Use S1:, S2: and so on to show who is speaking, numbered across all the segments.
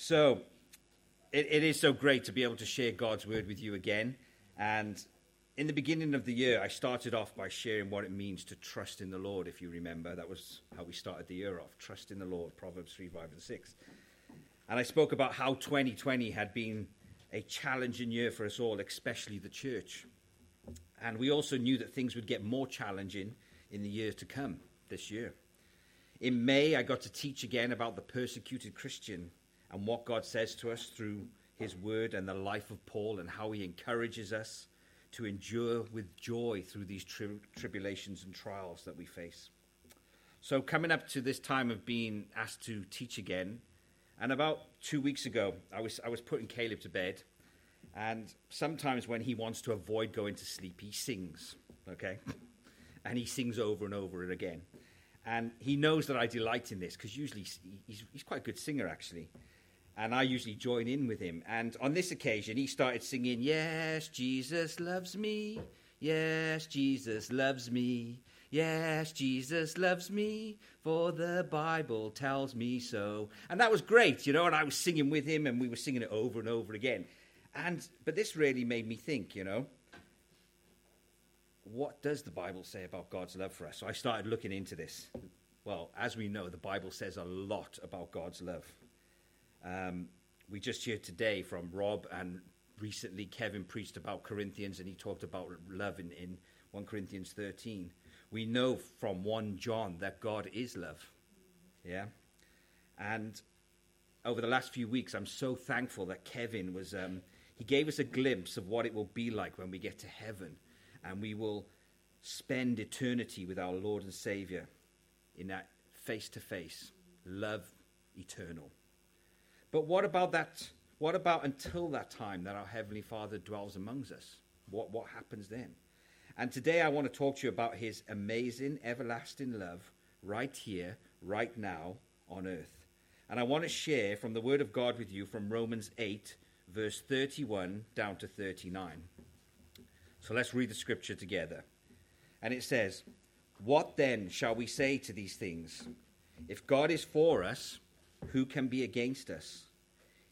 S1: So, it, it is so great to be able to share God's word with you again. And in the beginning of the year, I started off by sharing what it means to trust in the Lord, if you remember. That was how we started the year off trust in the Lord, Proverbs 3, 5, and 6. And I spoke about how 2020 had been a challenging year for us all, especially the church. And we also knew that things would get more challenging in the years to come this year. In May, I got to teach again about the persecuted Christian and what God says to us through his word and the life of Paul and how he encourages us to endure with joy through these tri- tribulations and trials that we face. So, coming up to this time of being asked to teach again, and about two weeks ago, I was, I was putting Caleb to bed, and sometimes when he wants to avoid going to sleep, he sings, okay? And he sings over and over and again. And he knows that I delight in this because usually he's, he's quite a good singer, actually and I usually join in with him. And on this occasion, he started singing, Yes, Jesus loves me. Yes, Jesus loves me. Yes, Jesus loves me, for the Bible tells me so. And that was great, you know, and I was singing with him, and we were singing it over and over again. And, but this really made me think, you know, what does the Bible say about God's love for us? So I started looking into this. Well, as we know, the Bible says a lot about God's love. Um, we just heard today from Rob, and recently Kevin preached about Corinthians, and he talked about love in, in 1 Corinthians 13. We know from 1 John that God is love. Yeah? And over the last few weeks, I'm so thankful that Kevin was, um, he gave us a glimpse of what it will be like when we get to heaven and we will spend eternity with our Lord and Savior in that face to face, love eternal. But what about that? What about until that time that our Heavenly Father dwells amongst us? What, what happens then? And today I want to talk to you about His amazing, everlasting love right here, right now on earth. And I want to share from the Word of God with you from Romans 8, verse 31 down to 39. So let's read the scripture together. And it says, What then shall we say to these things? If God is for us, who can be against us?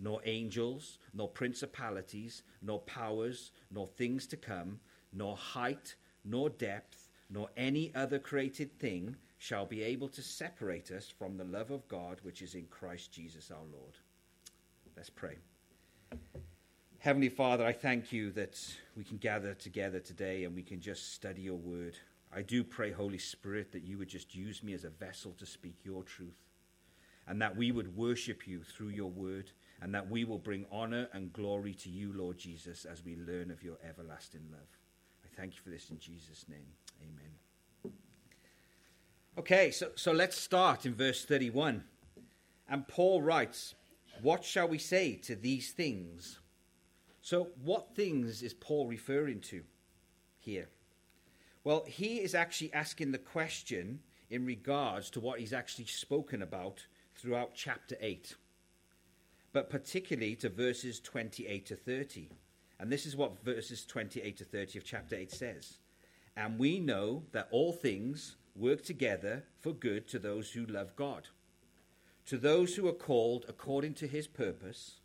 S1: nor angels, nor principalities, nor powers, nor things to come, nor height, nor depth, nor any other created thing shall be able to separate us from the love of God which is in Christ Jesus our Lord. Let's pray. Heavenly Father, I thank you that we can gather together today and we can just study your word. I do pray, Holy Spirit, that you would just use me as a vessel to speak your truth and that we would worship you through your word and that we will bring honor and glory to you, Lord Jesus, as we learn of your everlasting love. I thank you for this in Jesus' name. Amen. Okay, so, so let's start in verse 31. And Paul writes, What shall we say to these things? So, what things is Paul referring to here? Well, he is actually asking the question in regards to what he's actually spoken about throughout chapter 8 but particularly to verses 28 to 30. And this is what verses 28 to 30 of chapter 8 says. And we know that all things work together for good to those who love God, to those who are called according to his purpose,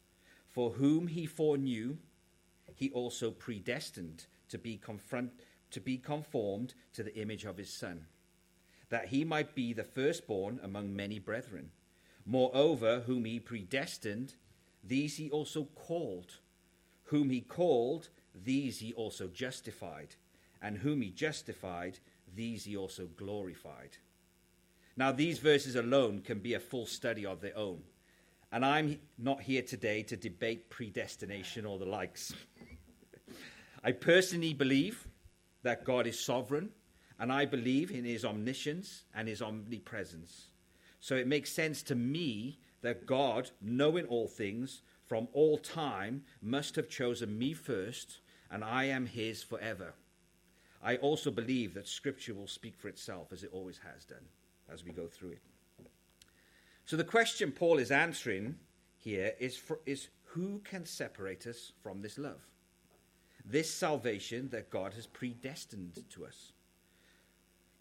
S1: for whom he foreknew, he also predestined to be, confront, to be conformed to the image of his Son, that he might be the firstborn among many brethren. Moreover, whom he predestined, these he also called. Whom he called, these he also justified. And whom he justified, these he also glorified. Now, these verses alone can be a full study of their own. And I'm not here today to debate predestination or the likes. I personally believe that God is sovereign, and I believe in his omniscience and his omnipresence. So it makes sense to me that God, knowing all things from all time, must have chosen me first, and I am his forever. I also believe that Scripture will speak for itself, as it always has done, as we go through it. So the question Paul is answering here is, for, is who can separate us from this love? This salvation that God has predestined to us.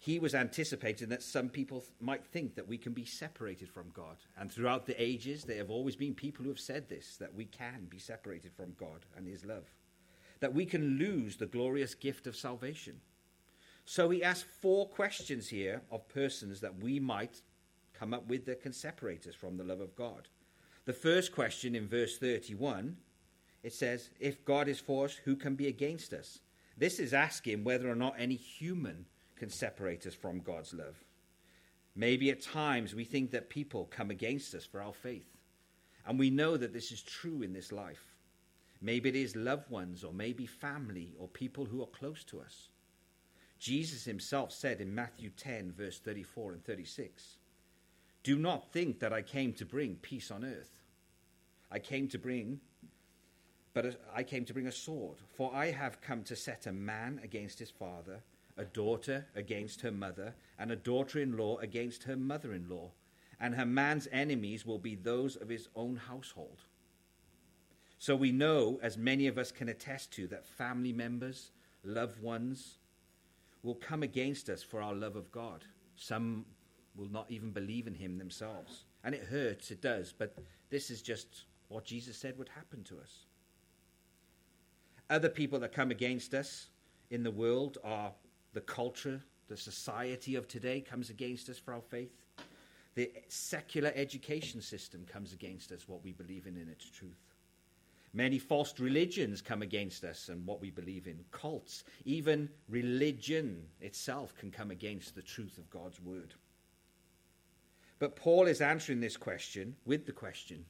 S1: He was anticipating that some people might think that we can be separated from God. And throughout the ages, there have always been people who have said this that we can be separated from God and His love, that we can lose the glorious gift of salvation. So he asks four questions here of persons that we might come up with that can separate us from the love of God. The first question in verse 31, it says, If God is for us, who can be against us? This is asking whether or not any human can separate us from God's love. Maybe at times we think that people come against us for our faith. And we know that this is true in this life. Maybe it is loved ones, or maybe family, or people who are close to us. Jesus himself said in Matthew 10, verse 34 and 36 do not think that I came to bring peace on earth. I came to bring, but I came to bring a sword. For I have come to set a man against his father, a daughter against her mother, and a daughter in law against her mother in law. And her man's enemies will be those of his own household. So we know, as many of us can attest to, that family members, loved ones, will come against us for our love of God. Some will not even believe in him themselves. And it hurts, it does, but this is just what Jesus said would happen to us. Other people that come against us in the world are the culture, the society of today comes against us for our faith. The secular education system comes against us, what we believe in in its truth. Many false religions come against us and what we believe in. Cults, even religion itself can come against the truth of God's word. But Paul is answering this question with the question,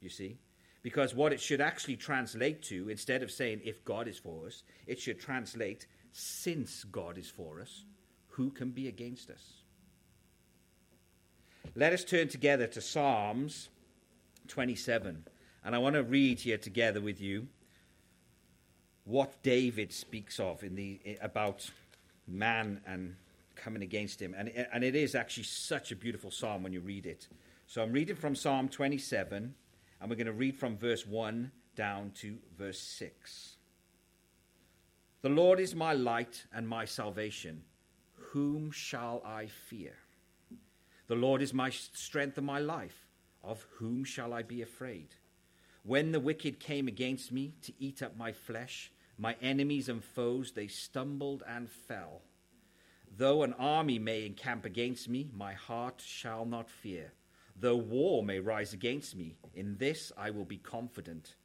S1: you see, because what it should actually translate to, instead of saying if God is for us, it should translate since God is for us, who can be against us? Let us turn together to Psalms 27. And I want to read here together with you what David speaks of in the, about man and coming against him. And, and it is actually such a beautiful psalm when you read it. So I'm reading from Psalm 27, and we're going to read from verse 1 down to verse 6. The Lord is my light and my salvation. Whom shall I fear? The Lord is my strength and my life. Of whom shall I be afraid? When the wicked came against me to eat up my flesh, my enemies and foes, they stumbled and fell. Though an army may encamp against me, my heart shall not fear. Though war may rise against me, in this I will be confident.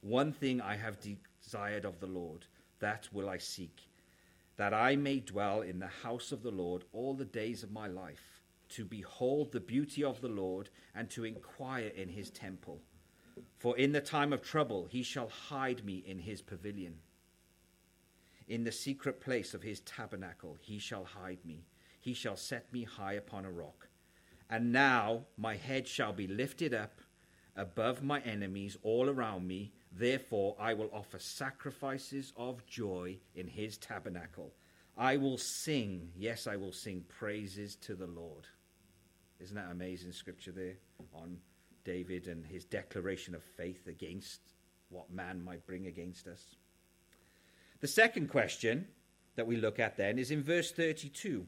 S1: One thing I have desired of the Lord, that will I seek, that I may dwell in the house of the Lord all the days of my life, to behold the beauty of the Lord, and to inquire in his temple. For in the time of trouble he shall hide me in his pavilion. In the secret place of his tabernacle he shall hide me. He shall set me high upon a rock. And now my head shall be lifted up above my enemies all around me. Therefore I will offer sacrifices of joy in his tabernacle. I will sing, yes, I will sing praises to the Lord. Isn't that amazing scripture there on David and his declaration of faith against what man might bring against us? The second question that we look at then is in verse 32.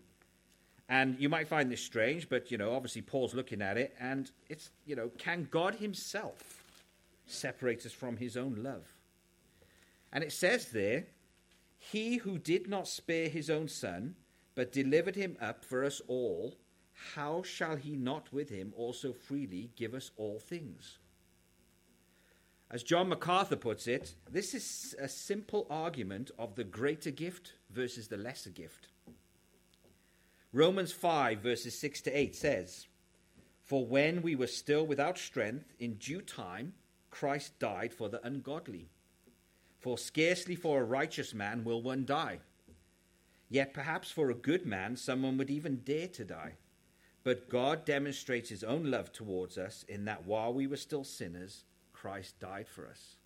S1: And you might find this strange, but you know, obviously Paul's looking at it, and it's you know, can God Himself separate us from His own love? And it says there, He who did not spare His own Son, but delivered Him up for us all, how shall He not with Him also freely give us all things? As John MacArthur puts it, this is a simple argument of the greater gift versus the lesser gift. Romans 5, verses 6 to 8 says, For when we were still without strength, in due time Christ died for the ungodly. For scarcely for a righteous man will one die. Yet perhaps for a good man someone would even dare to die. But God demonstrates his own love towards us in that while we were still sinners, Christ died for us.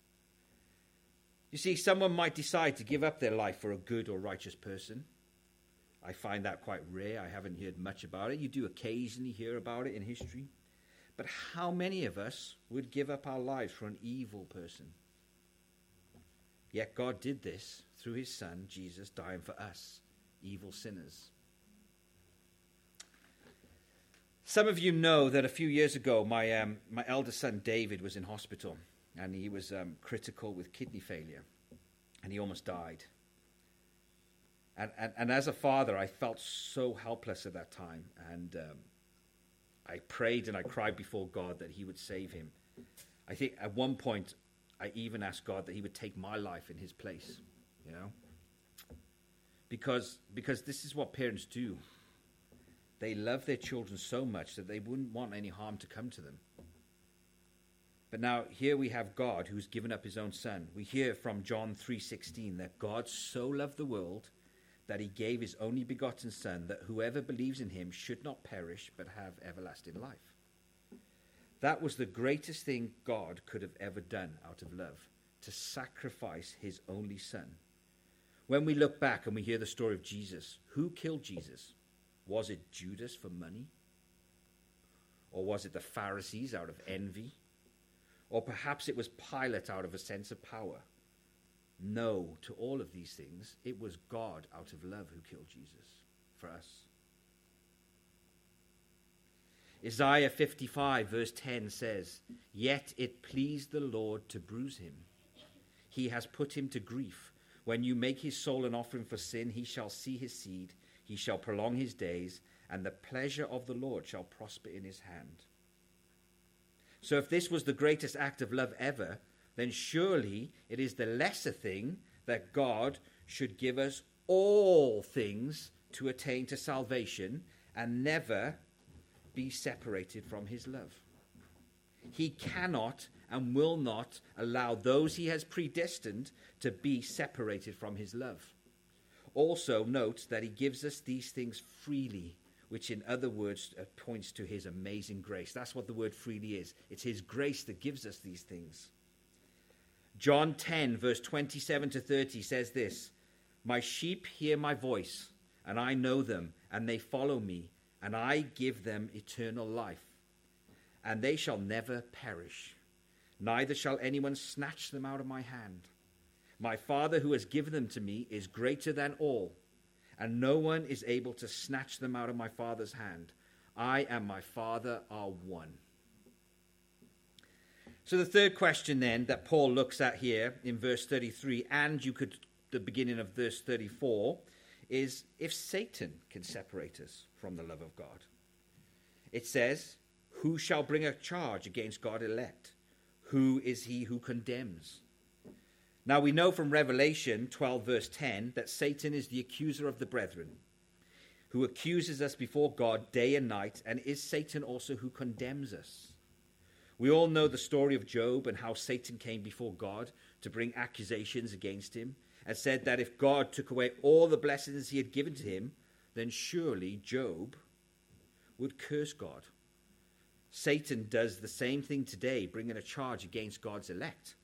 S1: You see, someone might decide to give up their life for a good or righteous person. I find that quite rare. I haven't heard much about it. You do occasionally hear about it in history. But how many of us would give up our lives for an evil person? Yet God did this through his Son, Jesus, dying for us, evil sinners. Some of you know that a few years ago, my, um, my eldest son David was in hospital and he was um, critical with kidney failure and he almost died. And, and, and, as a father, I felt so helpless at that time. And um, I prayed and I cried before God that he would save him. I think at one point, I even asked God that he would take my life in his place, you know? Because, because this is what parents do they love their children so much that they wouldn't want any harm to come to them. But now here we have God who's given up his own son. We hear from John 3:16 that God so loved the world that he gave his only begotten son that whoever believes in him should not perish but have everlasting life. That was the greatest thing God could have ever done out of love, to sacrifice his only son. When we look back and we hear the story of Jesus, who killed Jesus? Was it Judas for money? Or was it the Pharisees out of envy? Or perhaps it was Pilate out of a sense of power? No, to all of these things, it was God out of love who killed Jesus for us. Isaiah 55, verse 10 says, Yet it pleased the Lord to bruise him. He has put him to grief. When you make his soul an offering for sin, he shall see his seed he shall prolong his days, and the pleasure of the Lord shall prosper in his hand. So, if this was the greatest act of love ever, then surely it is the lesser thing that God should give us all things to attain to salvation and never be separated from his love. He cannot and will not allow those he has predestined to be separated from his love also note that he gives us these things freely, which in other words uh, points to his amazing grace. That's what the word freely is. It's his grace that gives us these things. John 10, verse 27 to 30 says this My sheep hear my voice, and I know them, and they follow me, and I give them eternal life, and they shall never perish, neither shall anyone snatch them out of my hand. My Father who has given them to me is greater than all, and no one is able to snatch them out of my Father's hand. I and my Father are one. So, the third question then that Paul looks at here in verse 33, and you could, the beginning of verse 34, is if Satan can separate us from the love of God. It says, Who shall bring a charge against God elect? Who is he who condemns? Now we know from Revelation 12, verse 10, that Satan is the accuser of the brethren, who accuses us before God day and night, and is Satan also who condemns us. We all know the story of Job and how Satan came before God to bring accusations against him and said that if God took away all the blessings he had given to him, then surely Job would curse God. Satan does the same thing today, bringing a charge against God's elect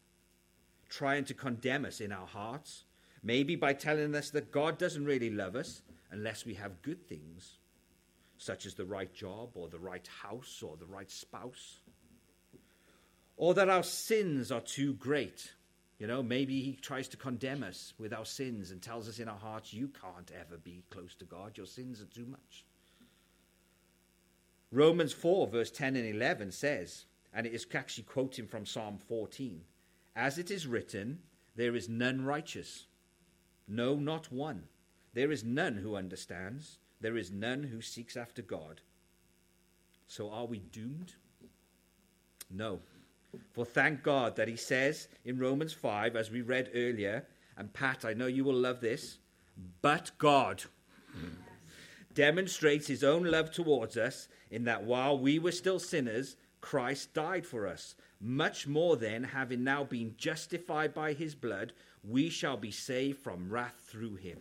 S1: trying to condemn us in our hearts, maybe by telling us that God doesn't really love us unless we have good things, such as the right job or the right house or the right spouse, or that our sins are too great. You know, maybe he tries to condemn us with our sins and tells us in our hearts, you can't ever be close to God. Your sins are too much. Romans 4, verse 10 and 11 says, and it is actually quoting from Psalm 14 as it is written, there is none righteous, no, not one. There is none who understands, there is none who seeks after God. So are we doomed? No. For thank God that he says in Romans 5, as we read earlier, and Pat, I know you will love this, but God demonstrates his own love towards us in that while we were still sinners, Christ died for us. Much more then, having now been justified by his blood, we shall be saved from wrath through him.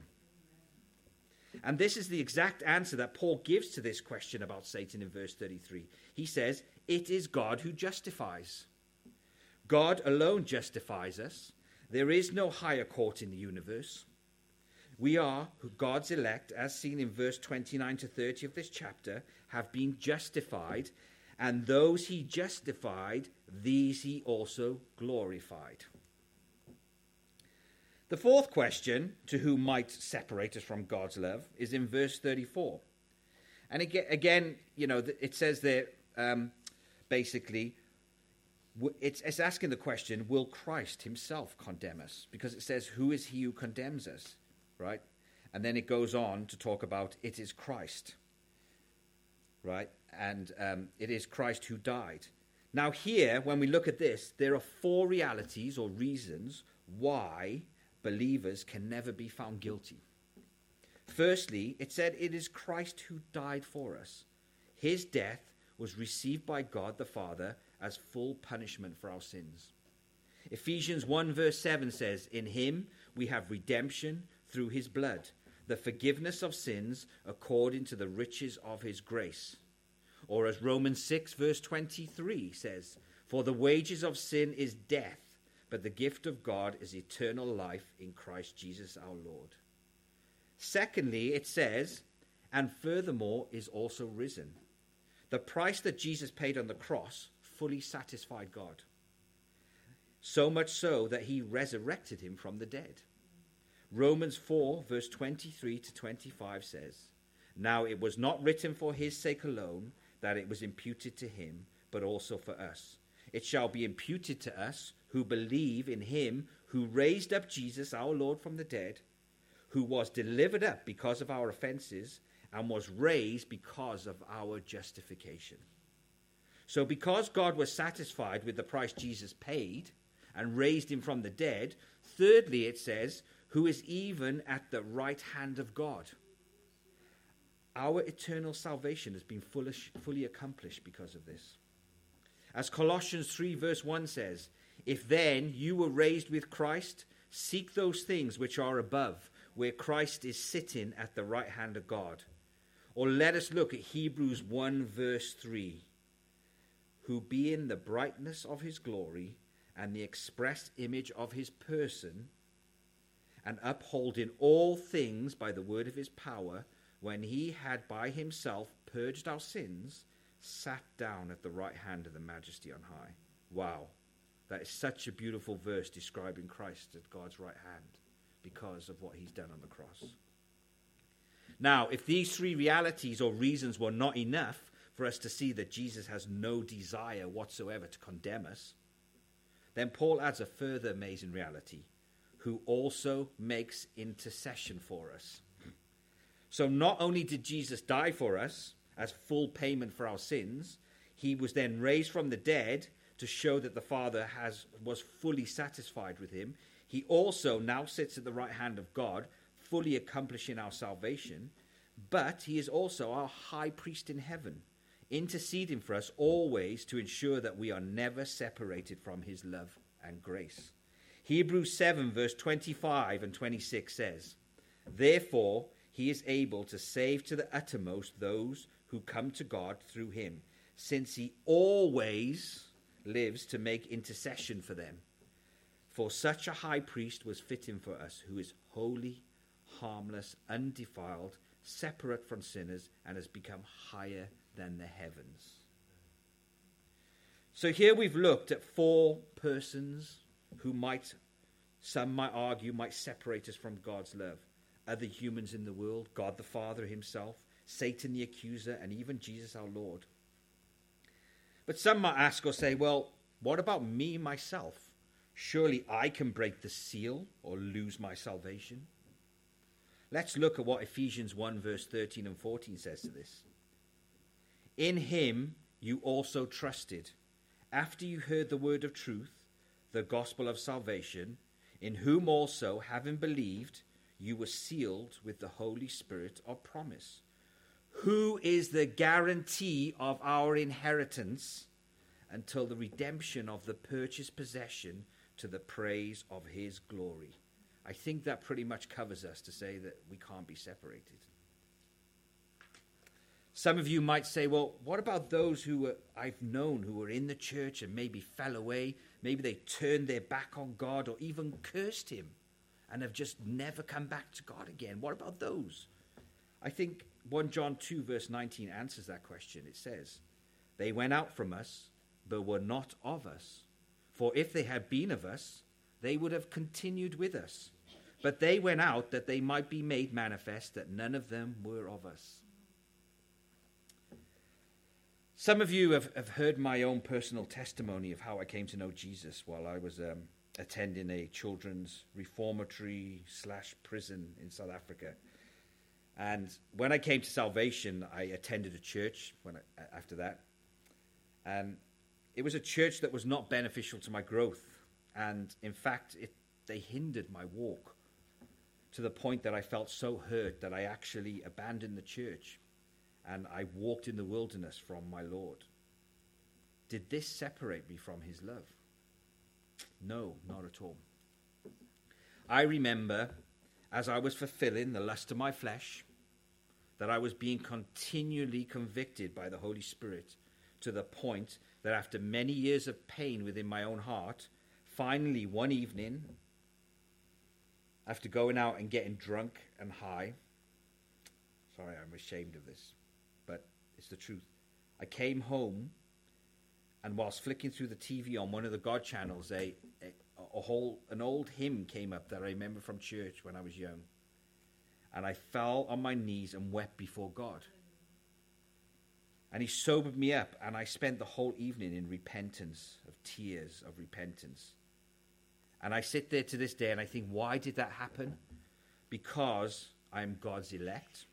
S1: And this is the exact answer that Paul gives to this question about Satan in verse 33. He says, It is God who justifies. God alone justifies us. There is no higher court in the universe. We are, who God's elect, as seen in verse 29 to 30 of this chapter, have been justified, and those he justified, these he also glorified. The fourth question, to whom might separate us from God's love, is in verse 34. And again, you know, it says there um, basically, it's, it's asking the question, will Christ himself condemn us? Because it says, who is he who condemns us? Right? And then it goes on to talk about it is Christ. Right? And um, it is Christ who died. Now, here, when we look at this, there are four realities or reasons why believers can never be found guilty. Firstly, it said it is Christ who died for us. His death was received by God the Father as full punishment for our sins. Ephesians 1 verse 7 says, In him we have redemption through his blood, the forgiveness of sins according to the riches of his grace. Or as Romans 6 verse 23 says, For the wages of sin is death but the gift of God is eternal life in Christ Jesus our Lord. Secondly, it says, and furthermore is also risen. The price that Jesus paid on the cross fully satisfied God. So much so that he resurrected him from the dead. Romans 4, verse 23 to 25 says, Now it was not written for his sake alone that it was imputed to him, but also for us. It shall be imputed to us who believe in him who raised up Jesus our Lord from the dead, who was delivered up because of our offenses and was raised because of our justification. So, because God was satisfied with the price Jesus paid and raised him from the dead, thirdly, it says, who is even at the right hand of God. Our eternal salvation has been fully accomplished because of this. As Colossians 3, verse 1 says, if then you were raised with Christ, seek those things which are above, where Christ is sitting at the right hand of God. Or let us look at Hebrews 1, verse 3 who being the brightness of his glory and the express image of his person, and upholding all things by the word of his power, when he had by himself purged our sins, sat down at the right hand of the majesty on high. Wow. That is such a beautiful verse describing Christ at God's right hand because of what he's done on the cross. Now, if these three realities or reasons were not enough for us to see that Jesus has no desire whatsoever to condemn us, then Paul adds a further amazing reality who also makes intercession for us. So, not only did Jesus die for us as full payment for our sins, he was then raised from the dead to show that the Father has, was fully satisfied with him. He also now sits at the right hand of God, fully accomplishing our salvation. But he is also our high priest in heaven, interceding for us always to ensure that we are never separated from his love and grace. Hebrews 7, verse 25 and 26 says, Therefore, he is able to save to the uttermost those who come to God through him, since he always lives to make intercession for them. For such a high priest was fitting for us, who is holy, harmless, undefiled, separate from sinners, and has become higher than the heavens. So here we've looked at four persons who might, some might argue, might separate us from God's love. Other humans in the world, God the Father himself, Satan the accuser, and even Jesus our Lord. But some might ask or say, well, what about me, myself? Surely I can break the seal or lose my salvation. Let's look at what Ephesians 1, verse 13 and 14 says to this. In him you also trusted, after you heard the word of truth, the gospel of salvation, in whom also, having believed, you were sealed with the Holy Spirit of promise, who is the guarantee of our inheritance until the redemption of the purchased possession to the praise of his glory. I think that pretty much covers us to say that we can't be separated. Some of you might say, well, what about those who were, I've known who were in the church and maybe fell away? Maybe they turned their back on God or even cursed him and have just never come back to God again. What about those? I think 1 John 2, verse 19 answers that question. It says, They went out from us, but were not of us. For if they had been of us, they would have continued with us. But they went out that they might be made manifest that none of them were of us. Some of you have, have heard my own personal testimony of how I came to know Jesus while I was um, attending a children's reformatory slash prison in South Africa. And when I came to salvation, I attended a church when I, after that. And it was a church that was not beneficial to my growth. And in fact, it, they hindered my walk to the point that I felt so hurt that I actually abandoned the church and I walked in the wilderness from my Lord. Did this separate me from his love? No, not at all. I remember as I was fulfilling the lust of my flesh that I was being continually convicted by the Holy Spirit to the point that after many years of pain within my own heart, finally one evening, after going out and getting drunk and high, sorry, I'm ashamed of this. It's the truth. I came home, and whilst flicking through the TV on one of the God channels, a, a, a whole an old hymn came up that I remember from church when I was young, and I fell on my knees and wept before God. And he sobered me up, and I spent the whole evening in repentance, of tears of repentance. And I sit there to this day and I think, why did that happen? Because I am God's elect,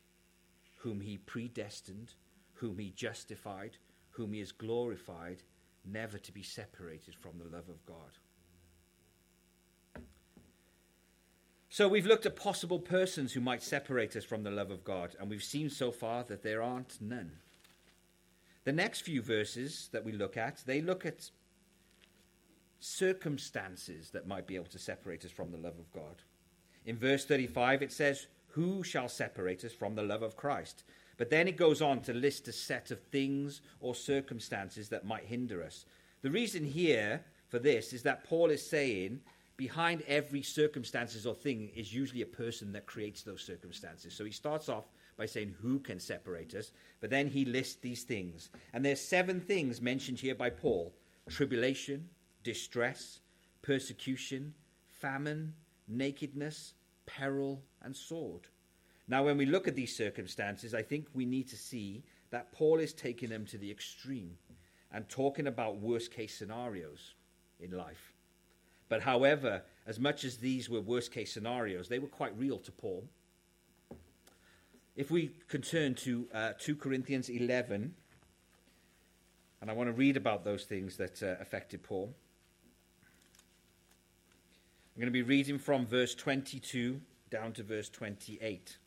S1: whom he predestined whom he justified, whom he has glorified, never to be separated from the love of God. So we've looked at possible persons who might separate us from the love of God, and we've seen so far that there aren't none. The next few verses that we look at, they look at circumstances that might be able to separate us from the love of God. In verse 35, it says, Who shall separate us from the love of Christ? But then it goes on to list a set of things or circumstances that might hinder us. The reason here for this is that Paul is saying behind every circumstances or thing is usually a person that creates those circumstances. So he starts off by saying who can separate us, but then he lists these things. And there's seven things mentioned here by Paul: tribulation, distress, persecution, famine, nakedness, peril, and sword. Now, when we look at these circumstances, I think we need to see that Paul is taking them to the extreme and talking about worst case scenarios in life. But however, as much as these were worst case scenarios, they were quite real to Paul. If we can turn to uh, 2 Corinthians 11, and I want to read about those things that uh, affected Paul. I'm going to be reading from verse 22 down to verse 28.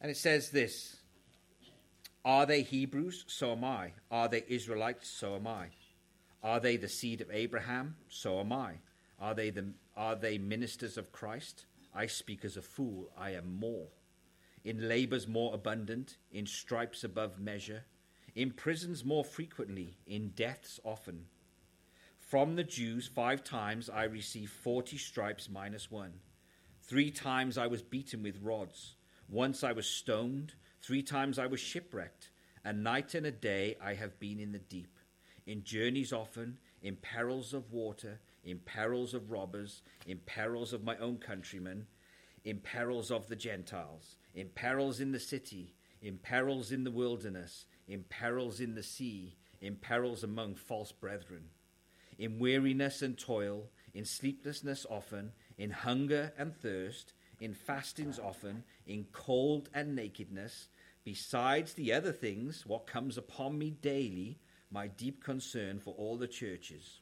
S1: And it says this Are they Hebrews? So am I. Are they Israelites? So am I. Are they the seed of Abraham? So am I. Are they, the, are they ministers of Christ? I speak as a fool. I am more. In labors more abundant, in stripes above measure, in prisons more frequently, in deaths often. From the Jews, five times I received forty stripes minus one. Three times I was beaten with rods. Once I was stoned, three times I was shipwrecked. A night and a day I have been in the deep, in journeys often, in perils of water, in perils of robbers, in perils of my own countrymen, in perils of the Gentiles, in perils in the city, in perils in the wilderness, in perils in the sea, in perils among false brethren, in weariness and toil, in sleeplessness often, in hunger and thirst in fastings often, in cold and nakedness, besides the other things, what comes upon me daily, my deep concern for all the churches.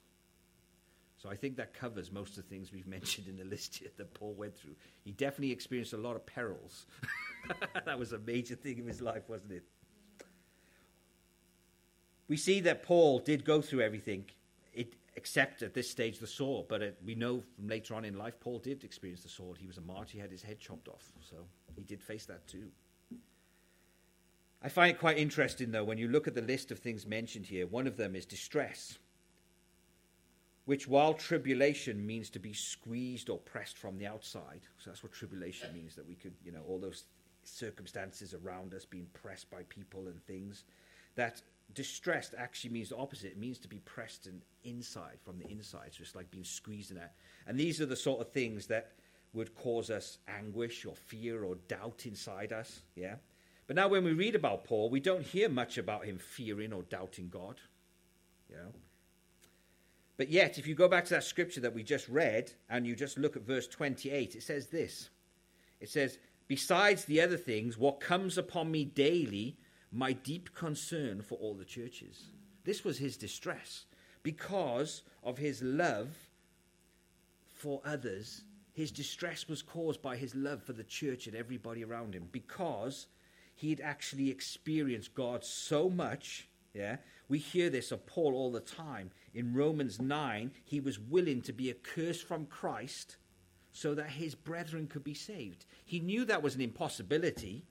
S1: So I think that covers most of the things we've mentioned in the list here that Paul went through. He definitely experienced a lot of perils. that was a major thing in his life, wasn't it? We see that Paul did go through everything, it, except at this stage the sword. But it, we know from later on in life, Paul did experience the sword. He was a martyr, he had his head chopped off. So he did face that too. I find it quite interesting, though, when you look at the list of things mentioned here, one of them is distress, which, while tribulation means to be squeezed or pressed from the outside, so that's what tribulation means that we could, you know, all those circumstances around us being pressed by people and things, that distressed actually means the opposite. It means to be pressed and inside, from the inside. So it's like being squeezed in that. And these are the sort of things that would cause us anguish or fear or doubt inside us, yeah? But now, when we read about Paul, we don't hear much about him fearing or doubting God. You know? But yet, if you go back to that scripture that we just read and you just look at verse 28, it says this It says, Besides the other things, what comes upon me daily, my deep concern for all the churches. This was his distress because of his love for others. His distress was caused by his love for the church and everybody around him because he'd actually experienced God so much. Yeah, we hear this of Paul all the time. In Romans 9, he was willing to be accursed from Christ so that his brethren could be saved. He knew that was an impossibility,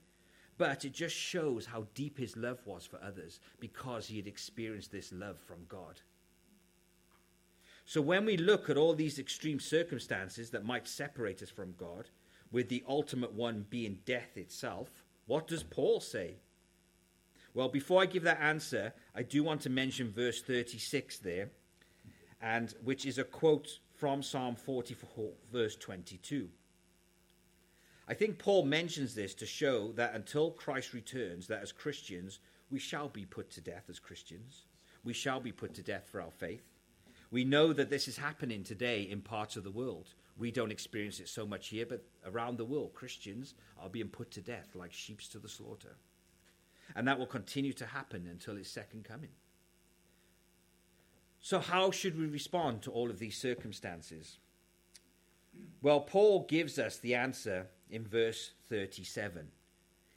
S1: but it just shows how deep his love was for others because he had experienced this love from God. So when we look at all these extreme circumstances that might separate us from God, with the ultimate one being death itself, what does Paul say? Well, before I give that answer, I do want to mention verse 36 there, and which is a quote from Psalm 44, verse 22. I think Paul mentions this to show that until Christ returns, that as Christians, we shall be put to death as Christians. We shall be put to death for our faith. We know that this is happening today in parts of the world. We don't experience it so much here, but around the world, Christians are being put to death like sheep to the slaughter. And that will continue to happen until his second coming. So, how should we respond to all of these circumstances? Well, Paul gives us the answer in verse 37.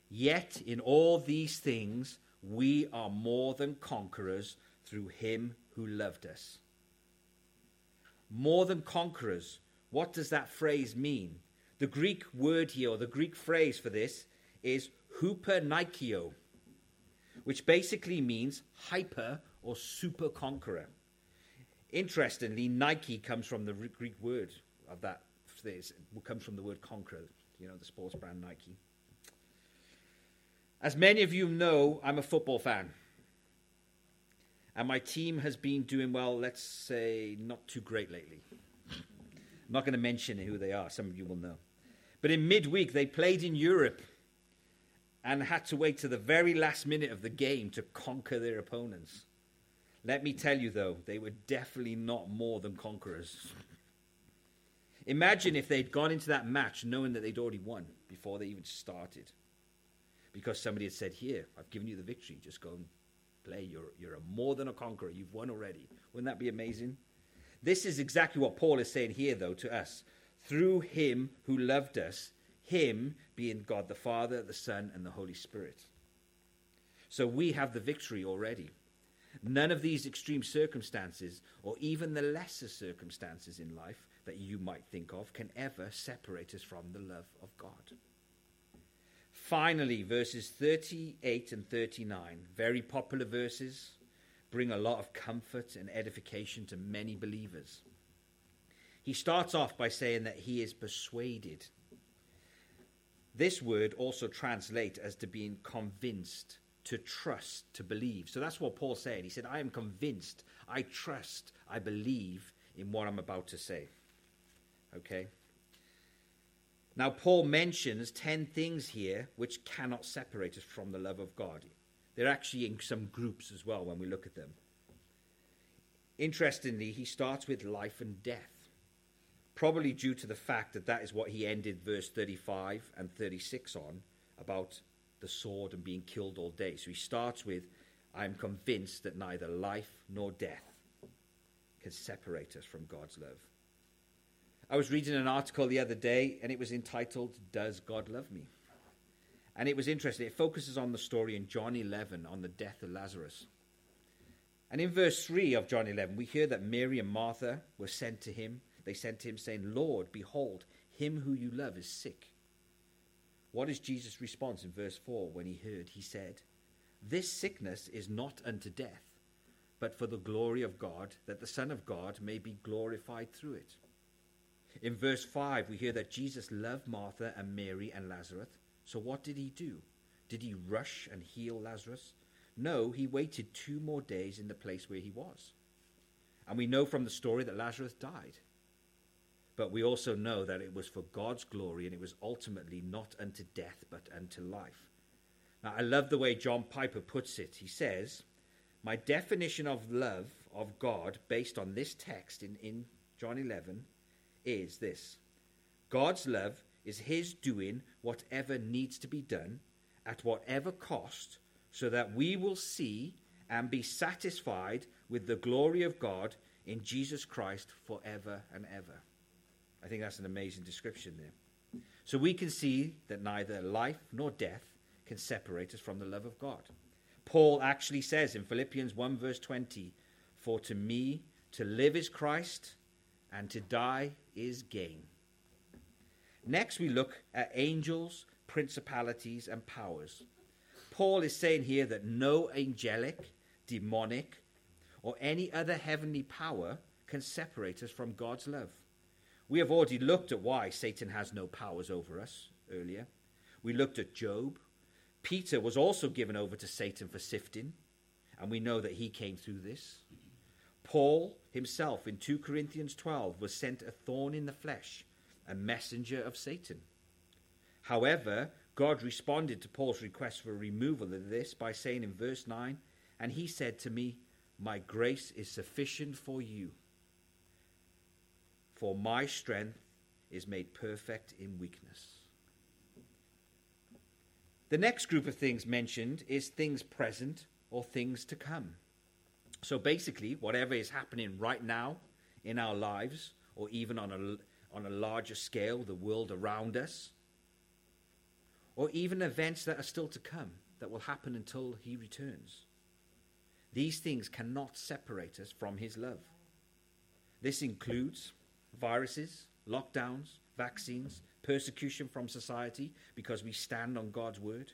S1: Yet in all these things we are more than conquerors through him who loved us. More than conquerors what does that phrase mean? The Greek word here, or the Greek phrase for this, is hupernikio, which basically means hyper or super conqueror. Interestingly, Nike comes from the Greek word of that comes from the word conqueror, you know, the sports brand Nike. As many of you know, I'm a football fan. And my team has been doing well, let's say, not too great lately. I'm not going to mention who they are, some of you will know. But in midweek, they played in Europe and had to wait to the very last minute of the game to conquer their opponents. Let me tell you, though, they were definitely not more than conquerors. Imagine if they'd gone into that match knowing that they'd already won before they even started. Because somebody had said, Here, I've given you the victory, just go and play. You're, you're more than a conqueror. You've won already. Wouldn't that be amazing? This is exactly what Paul is saying here, though, to us. Through him who loved us, him being God the Father, the Son, and the Holy Spirit. So we have the victory already. None of these extreme circumstances, or even the lesser circumstances in life that you might think of, can ever separate us from the love of God. Finally, verses 38 and 39, very popular verses bring a lot of comfort and edification to many believers. He starts off by saying that he is persuaded. This word also translates as to being convinced, to trust, to believe. So that's what Paul said. He said, I am convinced, I trust, I believe in what I'm about to say. Okay? Now, Paul mentions 10 things here which cannot separate us from the love of God. They're actually in some groups as well when we look at them. Interestingly, he starts with life and death, probably due to the fact that that is what he ended verse 35 and 36 on about the sword and being killed all day. So he starts with, I am convinced that neither life nor death can separate us from God's love. I was reading an article the other day, and it was entitled, Does God Love Me? And it was interesting. It focuses on the story in John 11 on the death of Lazarus. And in verse 3 of John 11, we hear that Mary and Martha were sent to him. They sent to him, saying, Lord, behold, him who you love is sick. What is Jesus' response in verse 4 when he heard? He said, This sickness is not unto death, but for the glory of God, that the Son of God may be glorified through it. In verse 5, we hear that Jesus loved Martha and Mary and Lazarus. So what did he do? Did he rush and heal Lazarus? No, he waited two more days in the place where he was. And we know from the story that Lazarus died. But we also know that it was for God's glory and it was ultimately not unto death but unto life. Now, I love the way John Piper puts it. He says, My definition of love of God based on this text in, in John 11 is this God's love is His doing whatever needs to be done at whatever cost so that we will see and be satisfied with the glory of God in Jesus Christ forever and ever. I think that's an amazing description there. So we can see that neither life nor death can separate us from the love of God. Paul actually says in Philippians 1, verse 20, For to me to live is Christ, and to die is gain. Next, we look at angels, principalities, and powers. Paul is saying here that no angelic, demonic, or any other heavenly power can separate us from God's love. We have already looked at why Satan has no powers over us earlier. We looked at Job. Peter was also given over to Satan for sifting, and we know that he came through this. Paul himself in 2 Corinthians 12 was sent a thorn in the flesh, a messenger of Satan. However, God responded to Paul's request for removal of this by saying in verse 9, And he said to me, My grace is sufficient for you, for my strength is made perfect in weakness. The next group of things mentioned is things present or things to come. So basically, whatever is happening right now in our lives, or even on a, on a larger scale, the world around us, or even events that are still to come that will happen until he returns. These things cannot separate us from his love. This includes viruses, lockdowns, vaccines, persecution from society because we stand on God's word.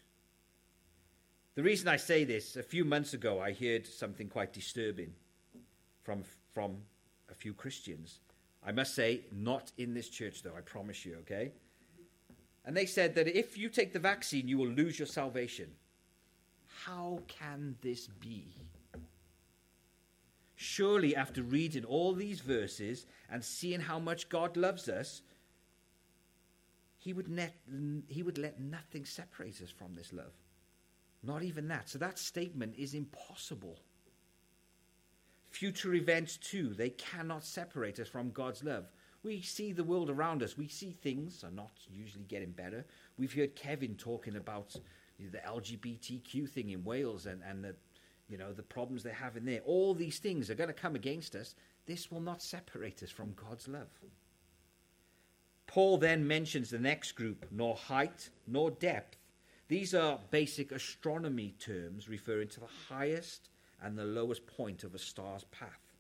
S1: The reason I say this, a few months ago, I heard something quite disturbing from, from a few Christians. I must say, not in this church, though, I promise you, okay? And they said that if you take the vaccine, you will lose your salvation. How can this be? Surely, after reading all these verses and seeing how much God loves us, he would, net, he would let nothing separate us from this love. Not even that. So that statement is impossible. Future events, too, they cannot separate us from God's love. We see the world around us. We see things are not usually getting better. We've heard Kevin talking about the LGBTQ thing in Wales and, and the, you know, the problems they have in there. All these things are going to come against us. This will not separate us from God's love. Paul then mentions the next group nor height nor depth these are basic astronomy terms referring to the highest and the lowest point of a star's path.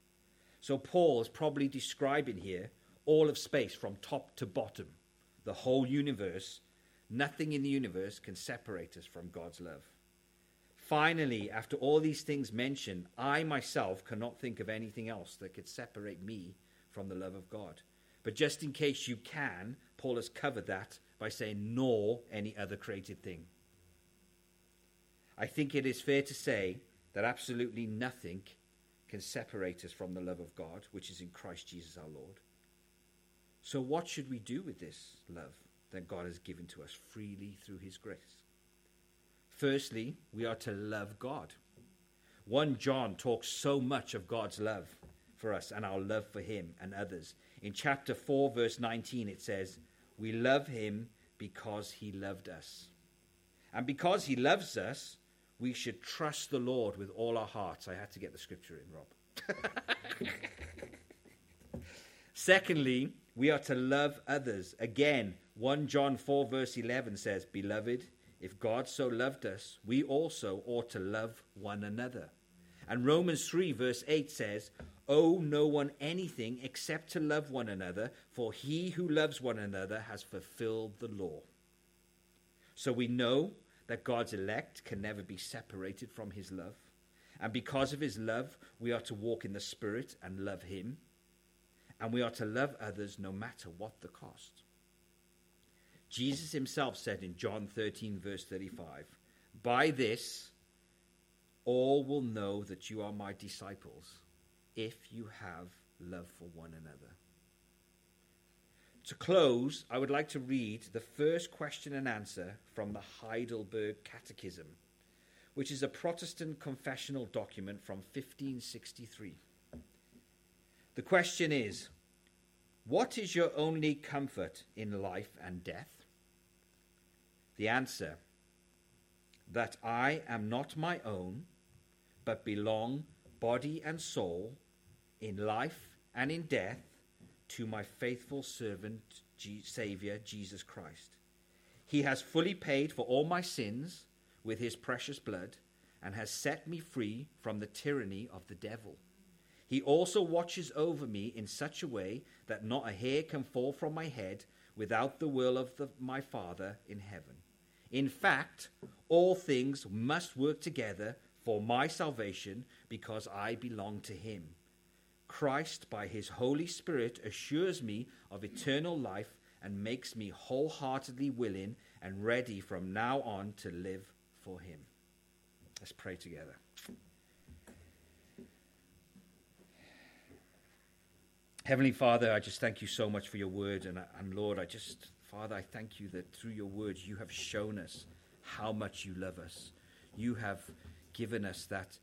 S1: So Paul is probably describing here all of space from top to bottom, the whole universe. Nothing in the universe can separate us from God's love. Finally, after all these things mentioned, I myself cannot think of anything else that could separate me from the love of God. But just in case you can, Paul has covered that by saying, nor any other created thing. I think it is fair to say that absolutely nothing can separate us from the love of God, which is in Christ Jesus our Lord. So, what should we do with this love that God has given to us freely through his grace? Firstly, we are to love God. 1 John talks so much of God's love for us and our love for him and others. In chapter 4, verse 19, it says, We love him because he loved us And because he loves us, we should trust the Lord with all our hearts. I had to get the scripture in, Rob. Secondly, we are to love others. Again, 1 John 4, verse 11 says, Beloved, if God so loved us, we also ought to love one another. And Romans 3, verse 8 says, Owe no one anything except to love one another, for he who loves one another has fulfilled the law. So we know that God's elect can never be separated from his love. And because of his love, we are to walk in the Spirit and love him. And we are to love others no matter what the cost. Jesus himself said in John 13, verse 35, By this all will know that you are my disciples, if you have love for one another. To close, I would like to read the first question and answer from the Heidelberg Catechism, which is a Protestant confessional document from 1563. The question is What is your only comfort in life and death? The answer that I am not my own, but belong, body and soul, in life and in death, to my faithful servant, Saviour, Jesus Christ. He has fully paid for all my sins with his precious blood and has set me free from the tyranny of the devil. He also watches over me in such a way that not a hair can fall from my head without the will of the, my Father in heaven. In fact, all things must work together for my salvation because I belong to him. Christ, by his Holy Spirit, assures me of eternal life and makes me wholeheartedly willing and ready from now on to live for him. Let's pray together. Heavenly Father, I just thank you so much for your word. And, and Lord, I just, Father, I thank you that through your words you have shown us how much you love us. You have given us that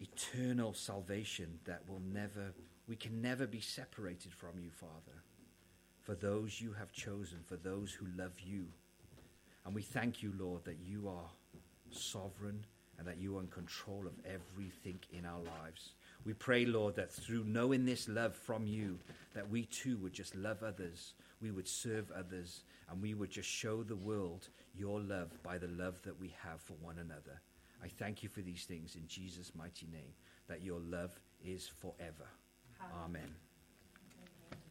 S1: eternal salvation that will never, we can never be separated from you, Father, for those you have chosen, for those who love you. And we thank you, Lord, that you are sovereign and that you are in control of everything in our lives. We pray, Lord, that through knowing this love from you, that we too would just love others, we would serve others, and we would just show the world your love by the love that we have for one another. I thank you for these things in Jesus' mighty name, that your love is forever. Amen.